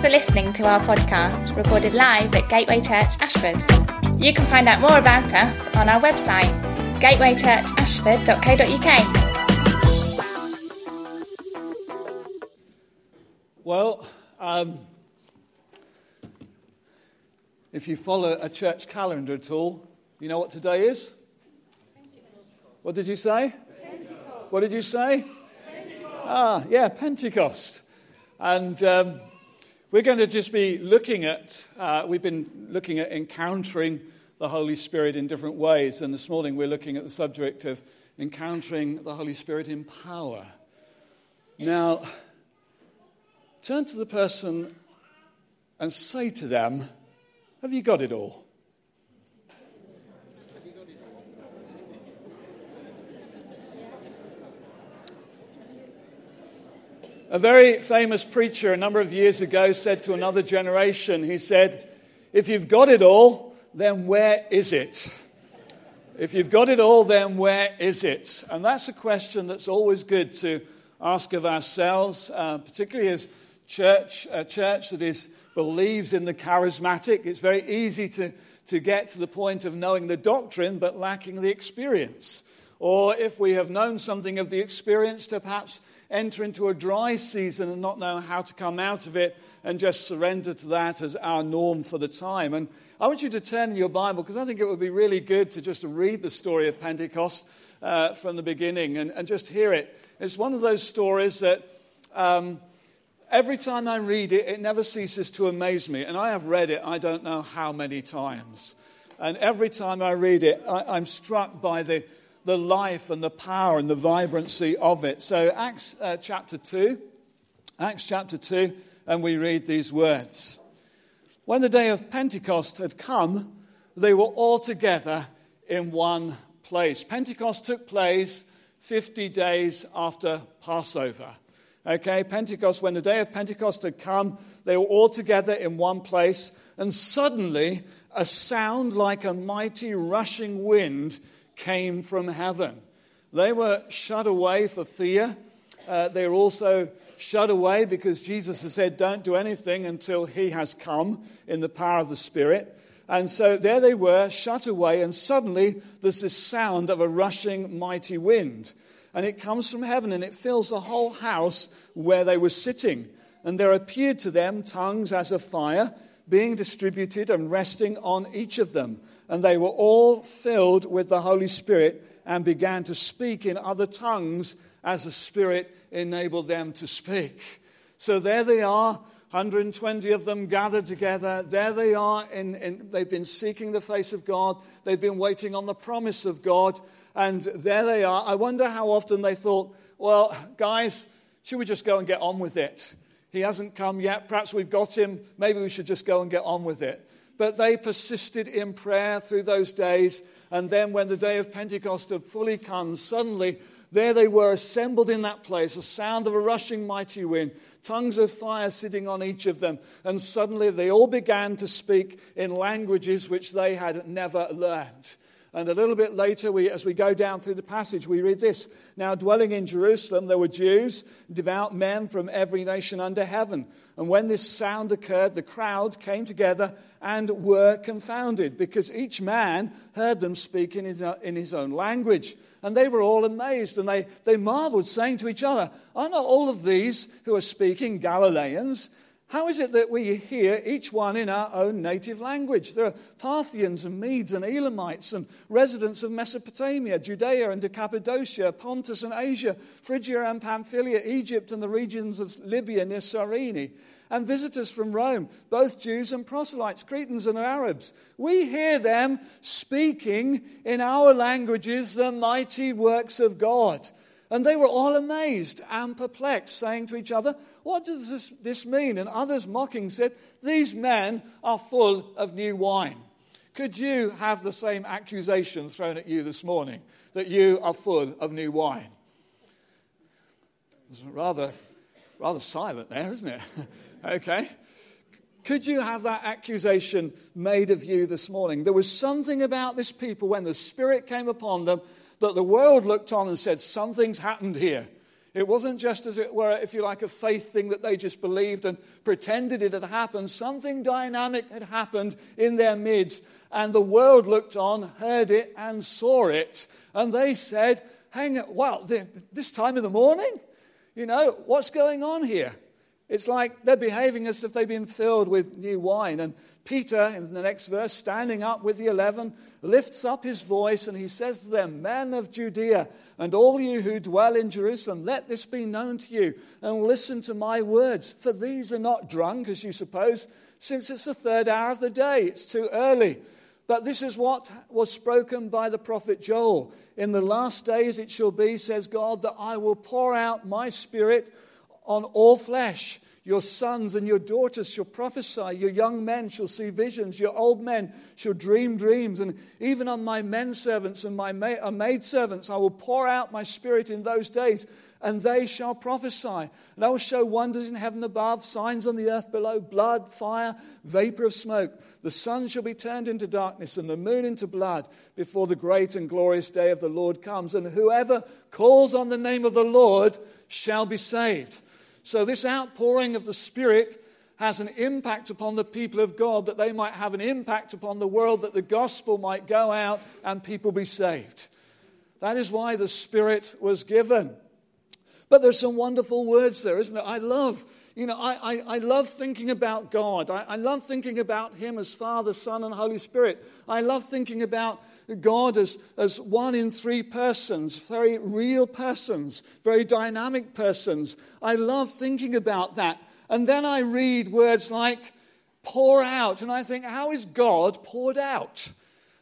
Thanks for listening to our podcast, recorded live at Gateway Church Ashford. You can find out more about us on our website, gatewaychurchashford.co.uk. Well, um, if you follow a church calendar at all, you know what today is? What did you say? Pentecost. What did you say? Pentecost. Ah, yeah, Pentecost. And um, we're going to just be looking at, uh, we've been looking at encountering the Holy Spirit in different ways. And this morning we're looking at the subject of encountering the Holy Spirit in power. Now, turn to the person and say to them, Have you got it all? A very famous preacher a number of years ago said to another generation, he said, If you've got it all, then where is it? If you've got it all, then where is it? And that's a question that's always good to ask of ourselves, uh, particularly as church, a church that is, believes in the charismatic. It's very easy to, to get to the point of knowing the doctrine but lacking the experience. Or if we have known something of the experience, to perhaps enter into a dry season and not know how to come out of it and just surrender to that as our norm for the time. And I want you to turn in your Bible because I think it would be really good to just read the story of Pentecost uh, from the beginning and, and, just hear it. It's one of those stories that um, every time I read it, it never ceases to amaze me. And I have read it, I don't know how many times. And every time I read it, I, I'm struck by the the life and the power and the vibrancy of it. So, Acts uh, chapter 2, Acts chapter 2, and we read these words. When the day of Pentecost had come, they were all together in one place. Pentecost took place 50 days after Passover. Okay, Pentecost, when the day of Pentecost had come, they were all together in one place, and suddenly a sound like a mighty rushing wind came from heaven. They were shut away for fear. Uh, they're also shut away because Jesus has said, Don't do anything until he has come in the power of the Spirit. And so there they were, shut away, and suddenly there's this sound of a rushing mighty wind. And it comes from heaven and it fills the whole house where they were sitting. And there appeared to them tongues as of fire, being distributed and resting on each of them and they were all filled with the Holy Spirit and began to speak in other tongues as the Spirit enabled them to speak. So there they are, 120 of them gathered together. There they are, in, in, they've been seeking the face of God, they've been waiting on the promise of God, and there they are. I wonder how often they thought, well, guys, should we just go and get on with it? He hasn't come yet. Perhaps we've got him. Maybe we should just go and get on with it. But they persisted in prayer through those days. And then, when the day of Pentecost had fully come, suddenly there they were assembled in that place, a sound of a rushing mighty wind, tongues of fire sitting on each of them. And suddenly they all began to speak in languages which they had never learned. And a little bit later, we, as we go down through the passage, we read this Now, dwelling in Jerusalem, there were Jews, devout men from every nation under heaven. And when this sound occurred, the crowd came together and were confounded, because each man heard them speaking in uh, his own language. And they were all amazed, and they, they marveled, saying to each other, Are not all of these who are speaking Galileans? How is it that we hear each one in our own native language? There are Parthians and Medes and Elamites and residents of Mesopotamia, Judea and Cappadocia, Pontus and Asia, Phrygia and Pamphylia, Egypt and the regions of Libya near Cyrene, and visitors from Rome, both Jews and proselytes, Cretans and Arabs. We hear them speaking in our languages the mighty works of God. And they were all amazed and perplexed, saying to each other, What does this, this mean? And others mocking said, These men are full of new wine. Could you have the same accusation thrown at you this morning that you are full of new wine? It's rather, rather silent there, isn't it? okay. Could you have that accusation made of you this morning? There was something about this people when the Spirit came upon them that the world looked on and said, Something's happened here. It wasn't just, as it were, if you like, a faith thing that they just believed and pretended it had happened. Something dynamic had happened in their midst, and the world looked on, heard it, and saw it. And they said, Hang on, well, this time in the morning? You know, what's going on here? It's like they're behaving as if they've been filled with new wine. And Peter, in the next verse, standing up with the eleven, lifts up his voice and he says to them, Men of Judea, and all you who dwell in Jerusalem, let this be known to you, and listen to my words. For these are not drunk, as you suppose, since it's the third hour of the day. It's too early. But this is what was spoken by the prophet Joel. In the last days it shall be, says God, that I will pour out my spirit on all flesh. Your sons and your daughters shall prophesy. Your young men shall see visions. Your old men shall dream dreams. And even on my men servants and my uh, maid servants, I will pour out my spirit in those days, and they shall prophesy. And I will show wonders in heaven above, signs on the earth below, blood, fire, vapor of smoke. The sun shall be turned into darkness and the moon into blood before the great and glorious day of the Lord comes. And whoever calls on the name of the Lord shall be saved. So, this outpouring of the Spirit has an impact upon the people of God, that they might have an impact upon the world, that the gospel might go out and people be saved. That is why the Spirit was given. But there's some wonderful words there, isn't it? I love you know, I, I, I love thinking about God. I, I love thinking about Him as Father, Son, and Holy Spirit. I love thinking about God as, as one in three persons, very real persons, very dynamic persons. I love thinking about that. And then I read words like pour out, and I think, how is God poured out?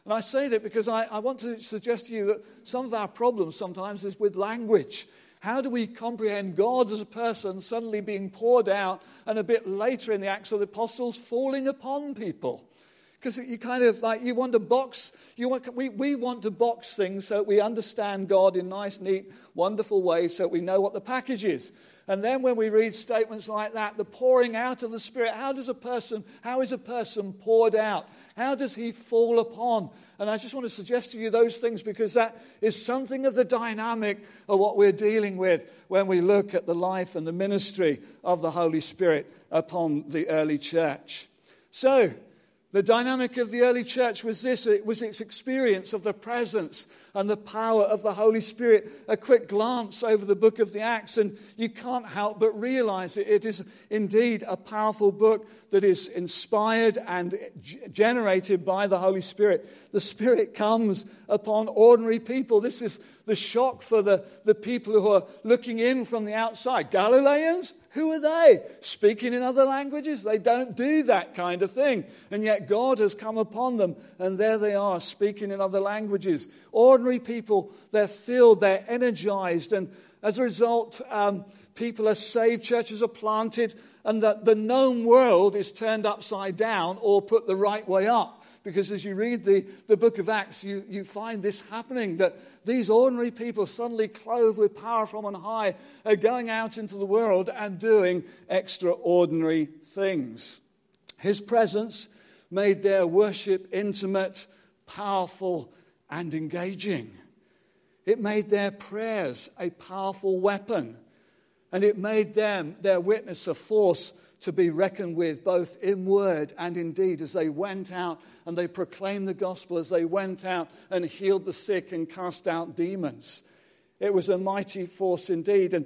And I say that because I, I want to suggest to you that some of our problems sometimes is with language. How do we comprehend God as a person suddenly being poured out and a bit later in the Acts of the Apostles falling upon people? Because you kind of like, you want to box, you want, we, we want to box things so that we understand God in nice, neat, wonderful ways so that we know what the package is. And then when we read statements like that, the pouring out of the Spirit, how does a person, how is a person poured out? How does he fall upon? And I just want to suggest to you those things because that is something of the dynamic of what we're dealing with when we look at the life and the ministry of the Holy Spirit upon the early church. So, the dynamic of the early church was this it was its experience of the presence and the power of the Holy Spirit. A quick glance over the book of the Acts, and you can't help but realize it. It is indeed a powerful book that is inspired and generated by the Holy Spirit. The Spirit comes upon ordinary people. This is the shock for the, the people who are looking in from the outside. Galileans? Who are they? Speaking in other languages? They don't do that kind of thing. And yet God has come upon them, and there they are, speaking in other languages. Ordinary people, they're filled, they're energized, and as a result, um, people are saved, churches are planted, and that the known world is turned upside down or put the right way up. Because as you read the, the book of Acts, you, you find this happening that these ordinary people, suddenly clothed with power from on high, are going out into the world and doing extraordinary things. His presence made their worship intimate, powerful, and engaging. It made their prayers a powerful weapon, and it made them, their witness, a force to be reckoned with, both in word and in deed, as they went out and they proclaimed the gospel, as they went out and healed the sick and cast out demons. It was a mighty force indeed. And,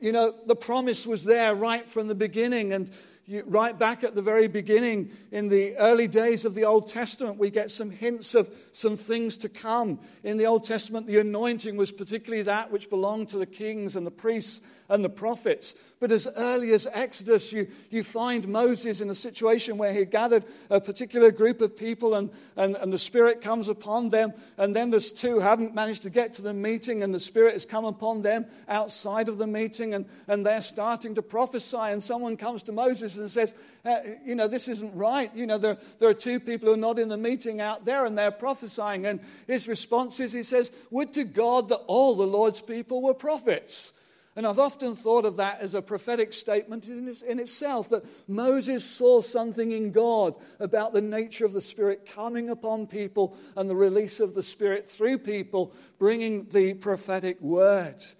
you know, the promise was there right from the beginning. And you, right back at the very beginning, in the early days of the Old Testament, we get some hints of some things to come. In the Old Testament, the anointing was particularly that which belonged to the kings and the priests and the prophets. But as early as Exodus, you, you find Moses in a situation where he gathered a particular group of people and, and, and the Spirit comes upon them. And then there's two haven't managed to get to the meeting, and the Spirit has come upon them outside of the meeting, and, and they're starting to prophesy. And someone comes to Moses and says, uh, You know, this isn't right. You know, there, there are two people who are not in the meeting out there, and they're prophesying. And his response is, He says, Would to God that all the Lord's people were prophets. And I've often thought of that as a prophetic statement in, in, itself that Moses saw something in God about the nature of the Spirit coming upon people and the release of the Spirit through people, bringing the prophetic words.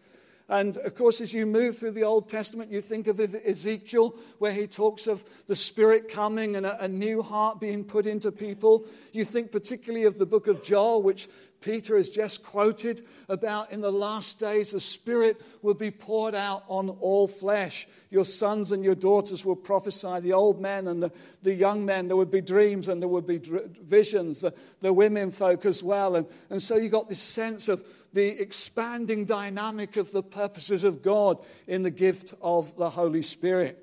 And of course, as you move through the Old Testament, you think of Ezekiel, where he talks of the Spirit coming and a, a, new heart being put into people. You think particularly of the book of Joel, which Peter has just quoted about in the last days, the Spirit will be poured out on all flesh. Your sons and your daughters will prophesy. The old men and the, the young men, there would be dreams and there would be dr- visions. The, the women folk as well. And, and so you got this sense of the expanding dynamic of the purposes of God in the gift of the Holy Spirit.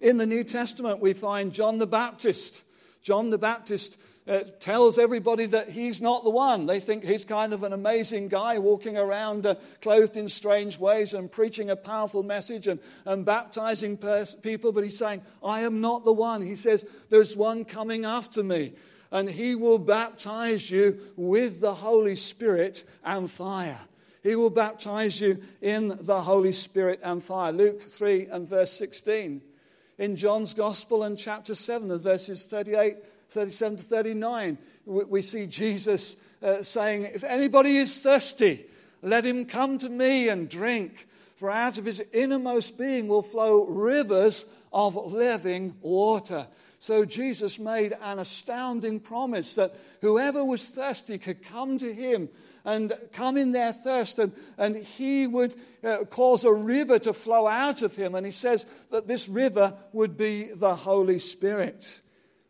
In the New Testament, we find John the Baptist. John the Baptist uh, tells everybody that he's not the one. They think he's kind of an amazing guy walking around uh, clothed in strange ways and preaching a powerful message and, and baptizing pers- people, but he's saying, I am not the one. He says, There's one coming after me, and he will baptize you with the Holy Spirit and fire. He will baptize you in the Holy Spirit and fire. Luke 3 and verse 16. In John's Gospel and chapter 7, verses 38 37 to 39, we see Jesus uh, saying, If anybody is thirsty, let him come to me and drink, for out of his innermost being will flow rivers of living water. So Jesus made an astounding promise that whoever was thirsty could come to him and come in their thirst, and, and he would uh, cause a river to flow out of him. And he says that this river would be the Holy Spirit.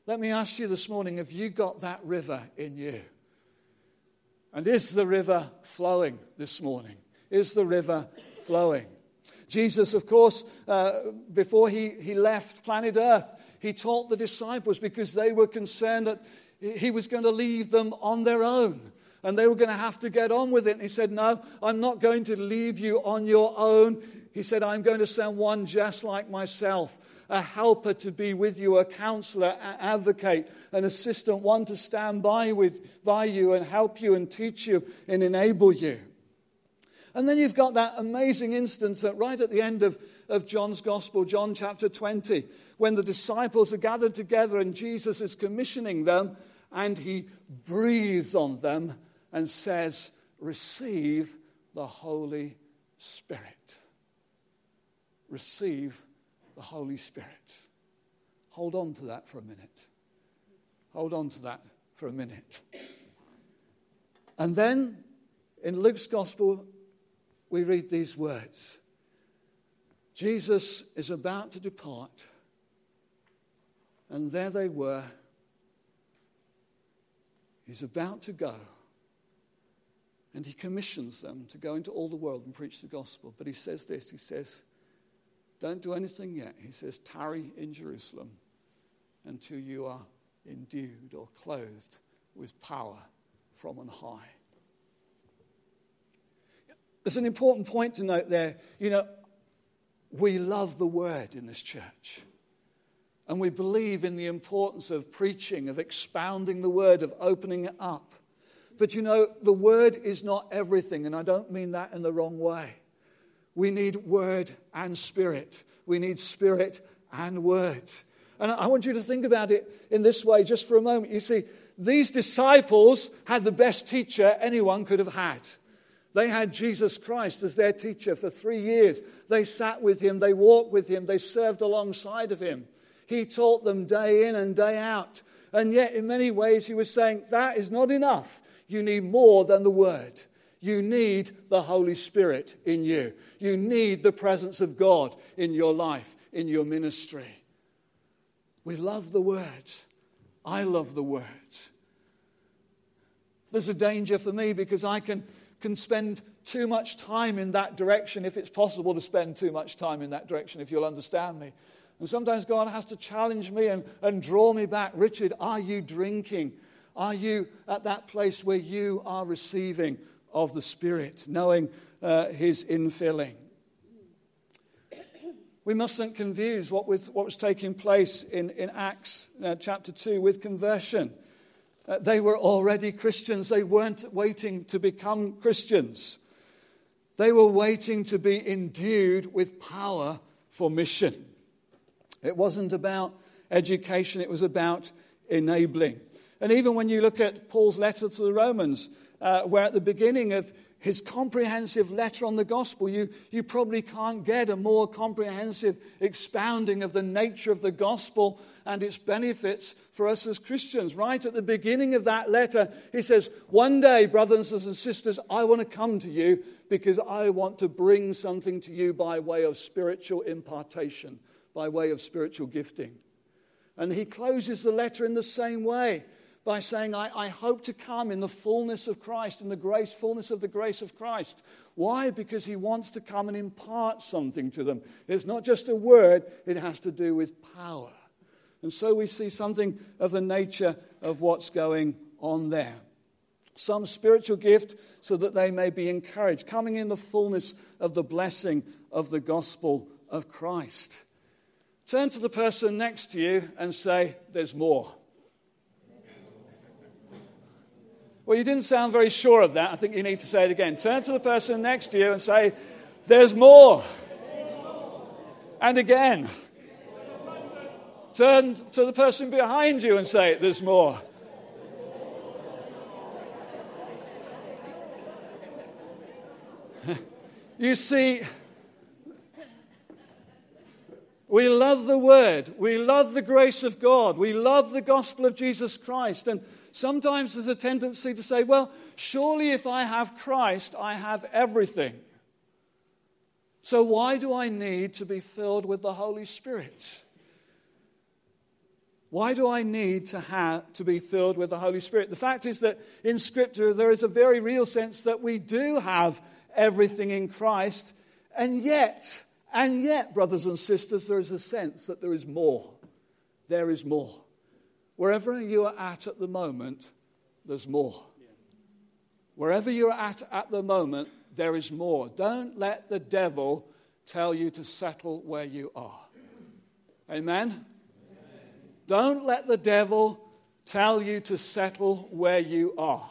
Let me ask you this morning have you got that river in you? And is the river flowing this morning? Is the river flowing? Jesus, of course, uh, before he, he left planet Earth, he taught the disciples because they were concerned that he was going to leave them on their own and they were going to have to get on with it. And he said, No, I'm not going to leave you on your own. He said, I'm going to send one just like myself a helper to be with you, a counselor, an advocate, an assistant, one to stand by, with, by you and help you and teach you and enable you. And then you've got that amazing instance that right at the end of, of John's Gospel, John chapter 20, when the disciples are gathered together and Jesus is commissioning them and he breathes on them and says, Receive the Holy Spirit. Receive the Holy Spirit. Hold on to that for a minute. Hold on to that for a minute. And then in Luke's Gospel, we read these words Jesus is about to depart, and there they were. He's about to go. And he commissions them to go into all the world and preach the gospel. But he says this He says, don't do anything yet. He says, tarry in Jerusalem until you are endued or clothed with power from on high. There's an important point to note there. You know, we love the word in this church. And we believe in the importance of preaching, of expounding the word, of opening it up. But you know, the word is not everything, and I don't mean that in the wrong way. We need word and spirit. We need spirit and word. And I want you to think about it in this way just for a moment. You see, these disciples had the best teacher anyone could have had. They had Jesus Christ as their teacher for three years. They sat with him, they walked with him, they served alongside of him. He taught them day in and day out. And yet, in many ways, he was saying, That is not enough. You need more than the word. You need the Holy Spirit in you. You need the presence of God in your life, in your ministry. We love the Word. I love the Word. There's a danger for me because I can, can spend too much time in that direction if it's possible to spend too much time in that direction, if you'll understand me. And sometimes God has to challenge me and, and draw me back. Richard, are you drinking? Are you at that place where you are receiving of the Spirit, knowing uh, His infilling. We mustn't confuse what was, what was taking place in, in Acts uh, chapter 2 with conversion. Uh, they were already Christians, they weren't waiting to become Christians. They were waiting to be endued with power for mission. It wasn't about education, it was about enabling. And even when you look at Paul's letter to the Romans, uh, where at the beginning of his comprehensive letter on the gospel, you, you probably can't get a more comprehensive expounding of the nature of the gospel and its benefits for us as Christians. Right at the beginning of that letter, he says, One day, brothers and sisters, I want to come to you because I want to bring something to you by way of spiritual impartation, by way of spiritual gifting. And he closes the letter in the same way by saying, I, I, hope to come in the fullness of Christ, in the grace, fullness of the grace of Christ. Why? Because he wants to come and impart something to them. It's not just a word, it has to do with power. And so we see something of the nature of what's going on there. Some spiritual gift so that they may be encouraged, coming in the fullness of the blessing of the gospel of Christ. Turn to the person next to you and say, There's more. Well, you didn't sound very sure of that. I think you need to say it again. Turn to the person next to you and say, There's more. And again. Turn to the person behind you and say, There's more. you see, we love the Word. We love the grace of God. We love the gospel of Jesus Christ. And Sometimes there's a tendency to say, well, surely if I have Christ, I have everything. So why do I need to be filled with the Holy Spirit? Why do I need to have to be filled with the Holy Spirit? The fact is that in Scripture there is a very real sense that we do have everything in Christ, and yet, and yet, brothers and sisters, there is a sense that there is more. There is more. Wherever you are at at the moment, there's more. Wherever you're at at the moment, there is more. Don't let the devil tell you to settle where you are. Amen? Amen? Don't let the devil tell you to settle where you are.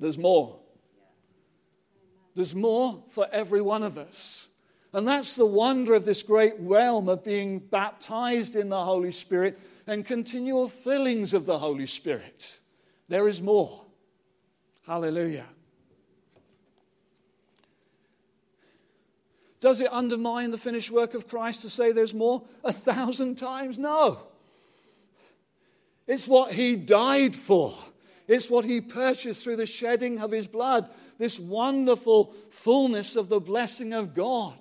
There's more. There's more for every one of us. And that's the wonder of this great realm of being baptized in the Holy Spirit and continual fillings of the Holy Spirit. There is more. Hallelujah. Does it undermine the finished work of Christ to say there's more? A thousand times? No. It's what he died for. It's what he purchased through the shedding of his blood. This wonderful fullness of the blessing of God.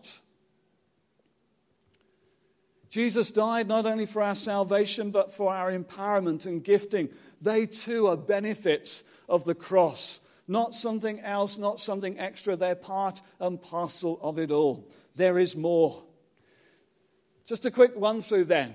Jesus died not only for our salvation, but for our empowerment and gifting. They too are benefits of the cross. Not something else, not something extra. They're part and parcel of it all. There is more. Just a quick run through then.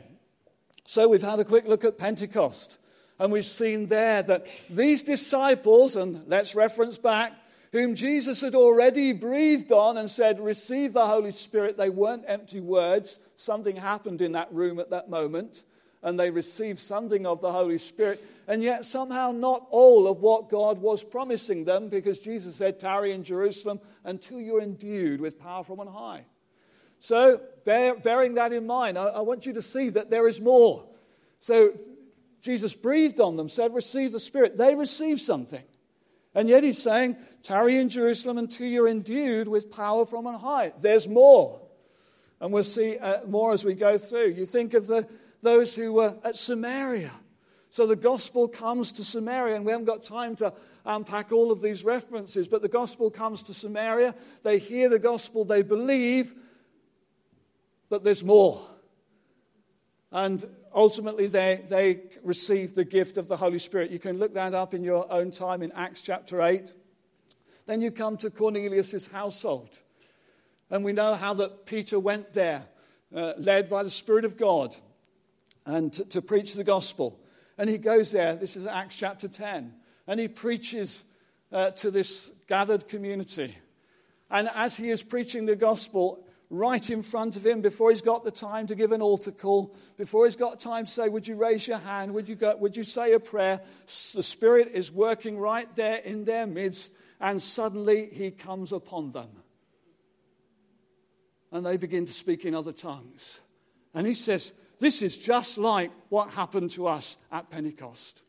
So we've had a quick look at Pentecost. And we've seen there that these disciples, and let's reference back, whom Jesus had already breathed on and said, Receive the Holy Spirit. They weren't empty words. Something happened in that room at that moment, and they received something of the Holy Spirit. And yet, somehow, not all of what God was promising them, because Jesus said, Tarry in Jerusalem until you're endued with power from on high. So, bear, bearing that in mind, I, I want you to see that there is more. So, Jesus breathed on them, said, Receive the Spirit. They received something. And yet he's saying, tarry in Jerusalem until you're endued with power from on high. There's more. And we'll see uh, more as we go through. You think of the, those who were at Samaria. So the gospel comes to Samaria, and we haven't got time to unpack all of these references, but the gospel comes to Samaria. They hear the gospel, they believe, but there's more. And ultimately, they, they receive the gift of the Holy Spirit. You can look that up in your own time in Acts chapter 8. Then you come to Cornelius' household. And we know how that Peter went there, uh, led by the Spirit of God, and to, to preach the gospel. And he goes there, this is Acts chapter 10, and he preaches uh, to this gathered community. And as he is preaching the gospel, right in front of him before he's got the time to give an altar call, before he's got time to say, Would you raise your hand? Would you, go, would you say a prayer? The Spirit is working right there in their midst, and suddenly he comes upon them. And they begin to speak in other tongues. And he says, This is just like what happened to us at Pentecost.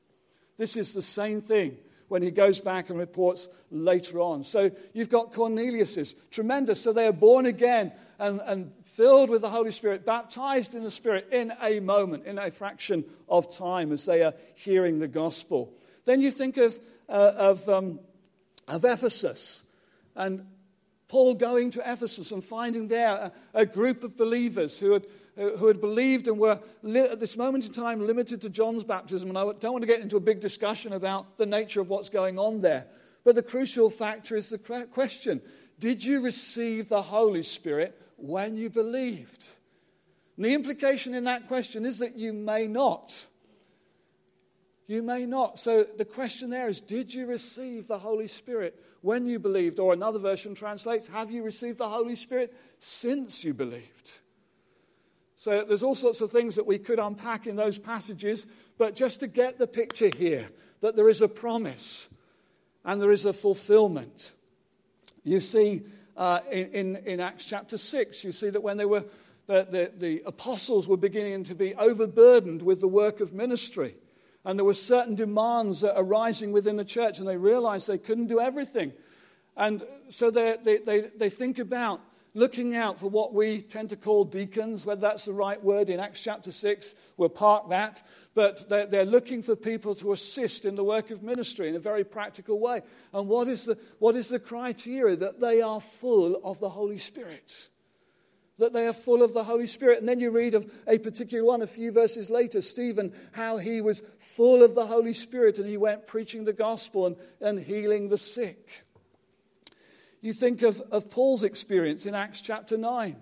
This is the same thing. When he goes back and reports later on. So you've got Cornelius's, tremendous. So they are born again and, and filled with the Holy Spirit, baptized in the Spirit in a moment, in a fraction of time as they are hearing the gospel. Then you think of, uh, of, um, of Ephesus and Paul going to Ephesus and finding there a, a group of believers who had Uh, who had believed and were li- at this moment in time limited to John's baptism. And I don't want to get into a big discussion about the nature of what's going on there. But the crucial factor is the question Did you receive the Holy Spirit when you believed? And the implication in that question is that you may not. You may not. So the question there is Did you receive the Holy Spirit when you believed? Or another version translates Have you received the Holy Spirit since you believed? So there's all sorts of things that we could unpack in those passages, but just to get the picture here that there is a promise and there is a fulfillment. You see uh, in, in, Acts chapter 6, you see that when they were, the, the, the apostles were beginning to be overburdened with the work of ministry, and there were certain demands arising within the church, and they realized they couldn't do everything. And so they, they, they, they think about looking out for what we tend to call deacons, whether that's the right word in Acts chapter 6, we'll park that. But they're, they're, looking for people to assist in the work of ministry in a very practical way. And what is, the, what is the criteria? That they are full of the Holy Spirit. That they are full of the Holy Spirit. And then you read of a particular one a few verses later, Stephen, how he was full of the Holy Spirit and he went preaching the gospel and, and healing the sick. You think of, of Paul's experience in Acts chapter 9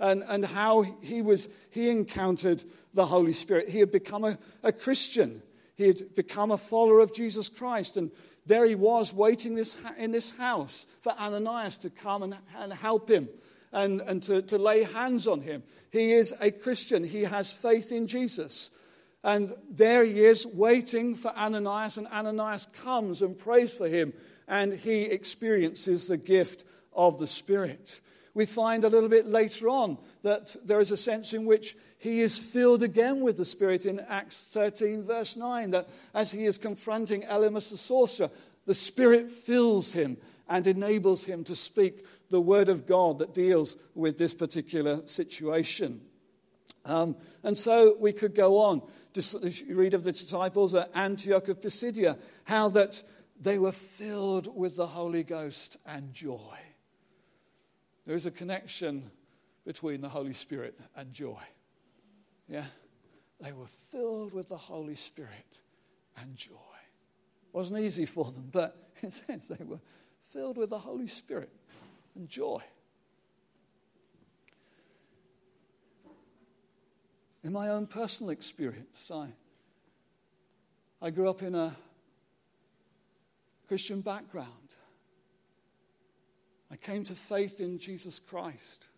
and, and how he, was, he encountered the Holy Spirit. He had become a, a Christian, he had become a follower of Jesus Christ. And there he was waiting this, in this house for Ananias to come and, and help him and, and to, to lay hands on him. He is a Christian, he has faith in Jesus. And there he is waiting for Ananias, and Ananias comes and prays for him and he experiences the gift of the Spirit. We find a little bit later on that there is a sense in which he is filled again with the Spirit in Acts 13, verse 9, that as he is confronting Elymas the sorcerer, the Spirit fills him and enables him to speak the word of God that deals with this particular situation. Um, and so we could go on. Just read of the disciples at Antioch of Pisidia, how that they were filled with the Holy Ghost and joy. There is a connection between the Holy Spirit and joy. Yeah? They were filled with the Holy Spirit and joy. Wasn't easy for them, but in a sense, they were filled with the Holy Spirit and joy. In my own personal experience, I, I grew up in a Christian background. I came to faith in Jesus Christ.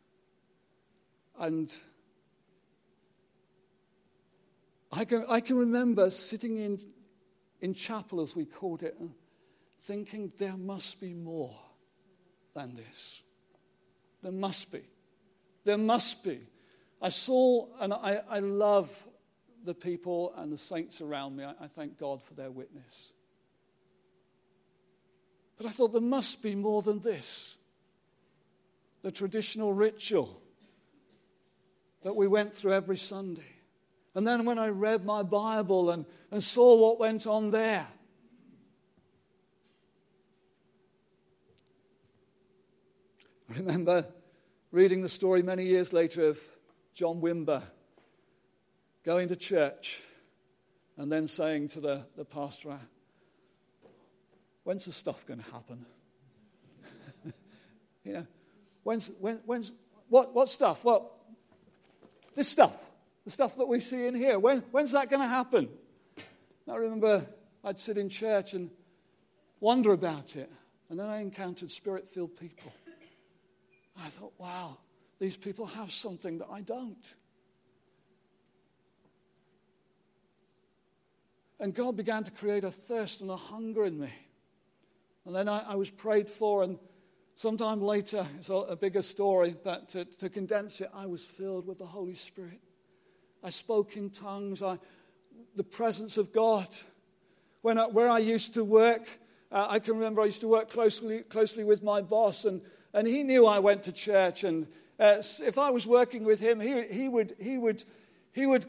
And I can, I can remember sitting in, in chapel, as we called it, thinking there must be more than this. There must be. There must be. I saw, and I, I love the people and the saints around me. I, I thank God for their witness. But I thought there must be more than this. The traditional ritual that we went through every Sunday. And then when I read my Bible and, and saw what went on there, I remember reading the story many years later of John Wimber going to church and then saying to the, the pastor, ah, when's the stuff going to happen? you know, when's, when, when's, what, what stuff? Well, this stuff, the stuff that we see in here. When, when's that going to happen? I remember I'd sit in church and wonder about it. And then I encountered spirit filled people. I thought, wow, these people have something that I don't. And God began to create a thirst and a hunger in me. And then I, I was prayed for, and sometime later, it's a, a bigger story, but to, to, condense it, I was filled with the Holy Spirit. I spoke in tongues, I, the presence of God. When I, where I used to work, Uh, I can remember I used to work closely, closely with my boss, and, and he knew I went to church. And uh, if I was working with him, he, he, would, he, would, he would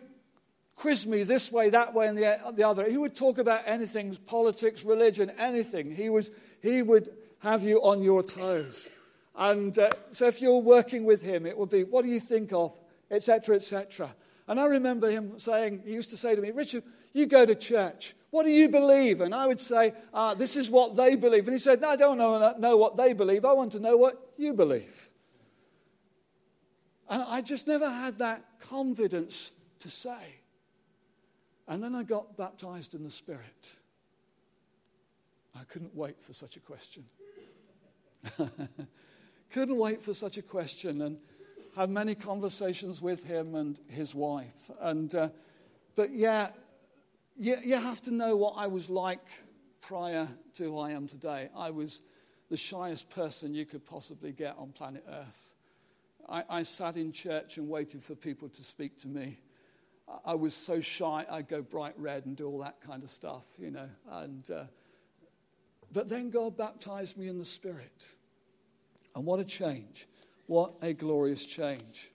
quiz me this way, that way, and the, the other. He would talk about anything politics, religion, anything. He, was, he would have you on your toes. And uh, so if you're working with him, it would be, what do you think of, etc., etc. And I remember him saying, he used to say to me, Richard, you go to church. What do you believe? And I would say, ah, this is what they believe. And he said, no, I don't know, know what they believe. I want to know what you believe. And I just never had that confidence to say. And then I got baptized in the Spirit. I couldn't wait for such a question. couldn't wait for such a question and had many conversations with him and his wife. And, uh, but yeah, you, you have to know what I was like prior to who I am today. I was the shyest person you could possibly get on planet Earth. I, I sat in church and waited for people to speak to me. I was so shy, I'd go bright red and do all that kind of stuff, you know. And, uh, but then God baptized me in the Spirit. And what a change. What a glorious change.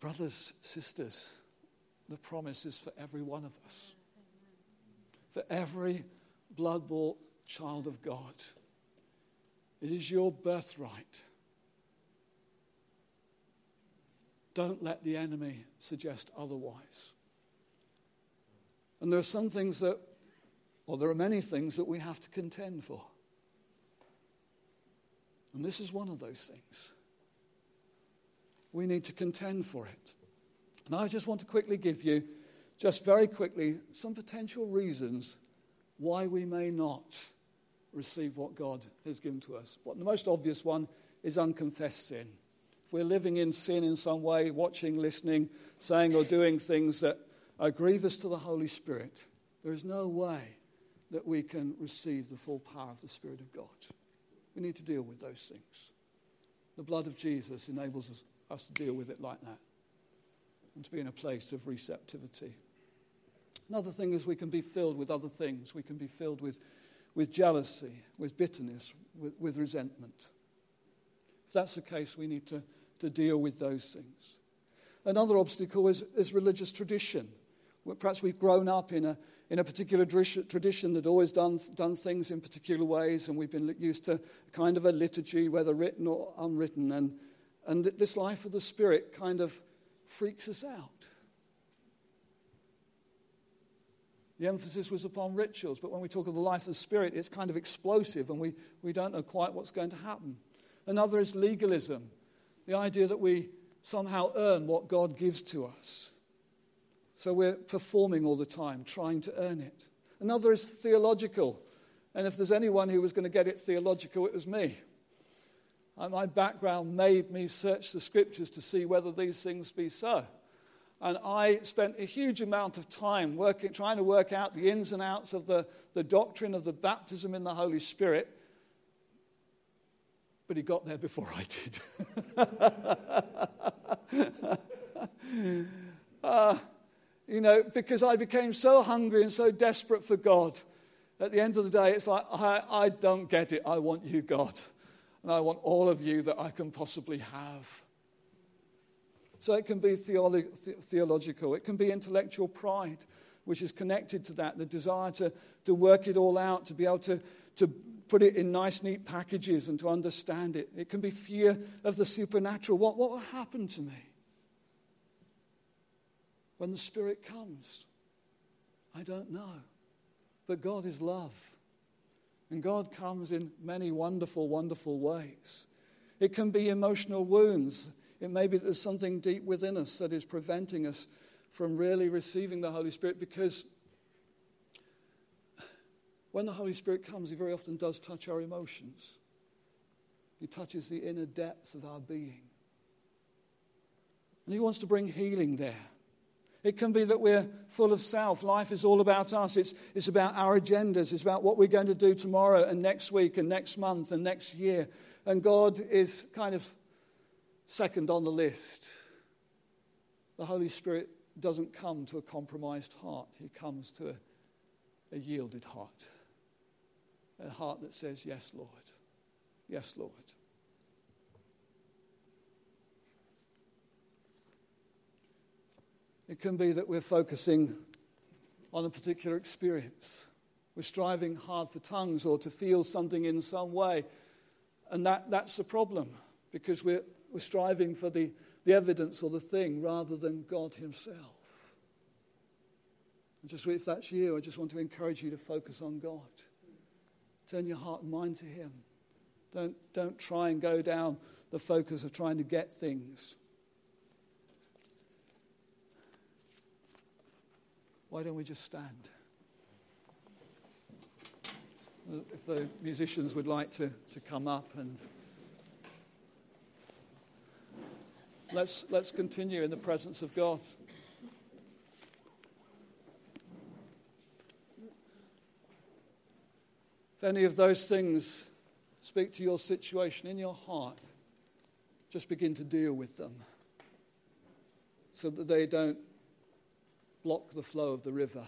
Brothers, sisters, the promise is for every one of us. For every blood bought child of God. It is your birthright. Don't let the enemy suggest otherwise. And there are some things that, or there are many things that we have to contend for. And this is one of those things. We need to contend for it. And I just want to quickly give you, just very quickly, some potential reasons why we may not receive what God has given to us. But the most obvious one is unconfessed sin. If we're living in sin in some way, watching, listening, saying, or doing things that are grievous to the Holy Spirit, there is no way that we can receive the full power of the Spirit of God. We need to deal with those things. The blood of Jesus enables us, us to deal with it like that and to be in a place of receptivity. Another thing is we can be filled with other things. We can be filled with with jealousy, with bitterness, with, with resentment. If that's the case, we need to, to deal with those things. Another obstacle is, is religious tradition. Perhaps we've grown up in a, in a particular tradition that always done, done things in particular ways, and we've been used to kind of a liturgy, whether written or unwritten. And, and this life of the Spirit kind of freaks us out. The emphasis was upon rituals, but when we talk of the life of the Spirit, it's kind of explosive and we, we don't know quite what's going to happen. Another is legalism the idea that we somehow earn what God gives to us. So we're performing all the time, trying to earn it. Another is theological. And if there's anyone who was going to get it theological, it was me. And my background made me search the scriptures to see whether these things be so. And I spent a huge amount of time working, trying to work out the ins and outs of the, the doctrine of the baptism in the Holy Spirit. But he got there before I did. uh, you know, because I became so hungry and so desperate for God. At the end of the day, it's like, I, I don't get it. I want you, God. And I want all of you that I can possibly have. So it can be theolo- theological, it can be intellectual pride, which is connected to that the desire to, to work it all out, to be able to, to put it in nice, neat packages and to understand it. It can be fear of the supernatural. What, what will happen to me when the Spirit comes? I don't know. But God is love. And God comes in many wonderful, wonderful ways. It can be emotional wounds it may be that there's something deep within us that is preventing us from really receiving the Holy Spirit because when the Holy Spirit comes, He very often does touch our emotions. He touches the inner depths of our being. And He wants to bring healing there. It can be that we're full of self. Life is all about us. It's, it's about our agendas. It's about what we're going to do tomorrow and next week and next month and next year. And God is kind of second on the list. The Holy Spirit doesn't come to a compromised heart, he comes to a, a yielded heart. A heart that says, Yes, Lord. Yes, Lord. It can be that we're focusing on a particular experience. We're striving hard for tongues or to feel something in some way. And that, that's the problem because we're, we're striving for the, the evidence or the thing rather than God Himself. And just if that's you, I just want to encourage you to focus on God. Turn your heart and mind to Him. Don't, don't try and go down the focus of trying to get things. Why don't we just stand? If the musicians would like to, to come up and let's, let's continue in the presence of God. If any of those things speak to your situation in your heart, just begin to deal with them so that they don't block the flow of the river.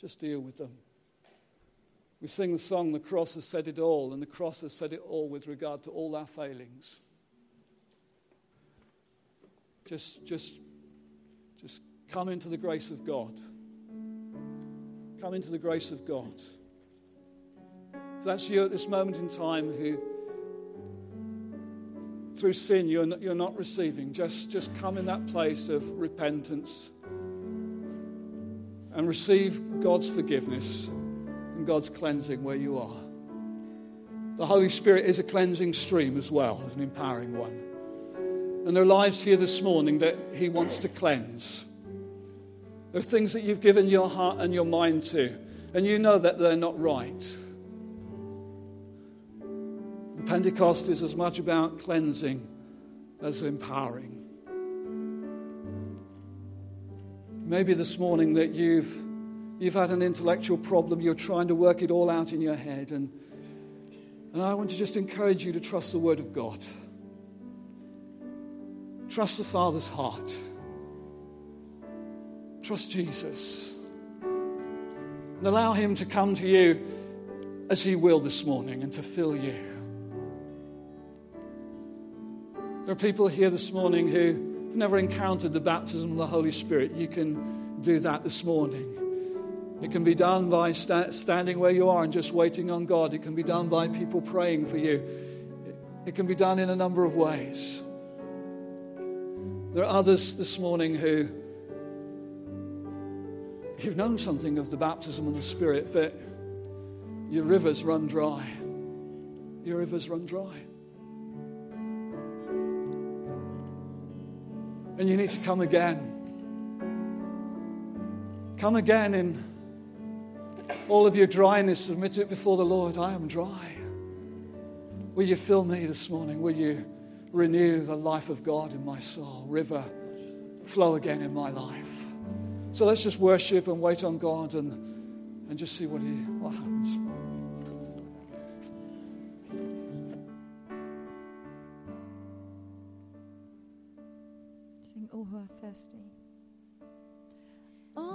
Just deal with them. We sing the song, The Cross has said it all, and the cross has said it all with regard to all our failings. Just, just, just come into the grace of God. Come into the grace of God. If that's you at this moment in time who, through sin, you're not, you're not receiving, just, just come in that place of repentance and receive God's forgiveness and God's cleansing where you are. The Holy Spirit is a cleansing stream as well, as an empowering one. And there are lives here this morning that He wants to cleanse. There are things that you've given your heart and your mind to, and you know that they're not right. Pentecost is as much about cleansing as empowering. Maybe this morning that you've, you've had an intellectual problem, you're trying to work it all out in your head. And, and I want to just encourage you to trust the Word of God. Trust the Father's heart. Trust Jesus. And allow Him to come to you as He will this morning and to fill you. There are people here this morning who you've never encountered the baptism of the Holy Spirit, you can do that this morning. It can be done by sta- standing where you are and just waiting on God. It can be done by people praying for you. It can be done in a number of ways. There are others this morning who you've known something of the baptism of the Spirit, but your rivers run dry. Your rivers run dry. And you need to come again. Come again in all of your dryness, submit it before the Lord. I am dry. Will you fill me this morning? Will you renew the life of God in my soul? River, flow again in my life. So let's just worship and wait on God and, and just see what, he, what happens. Sing all who are thirsty. Oh.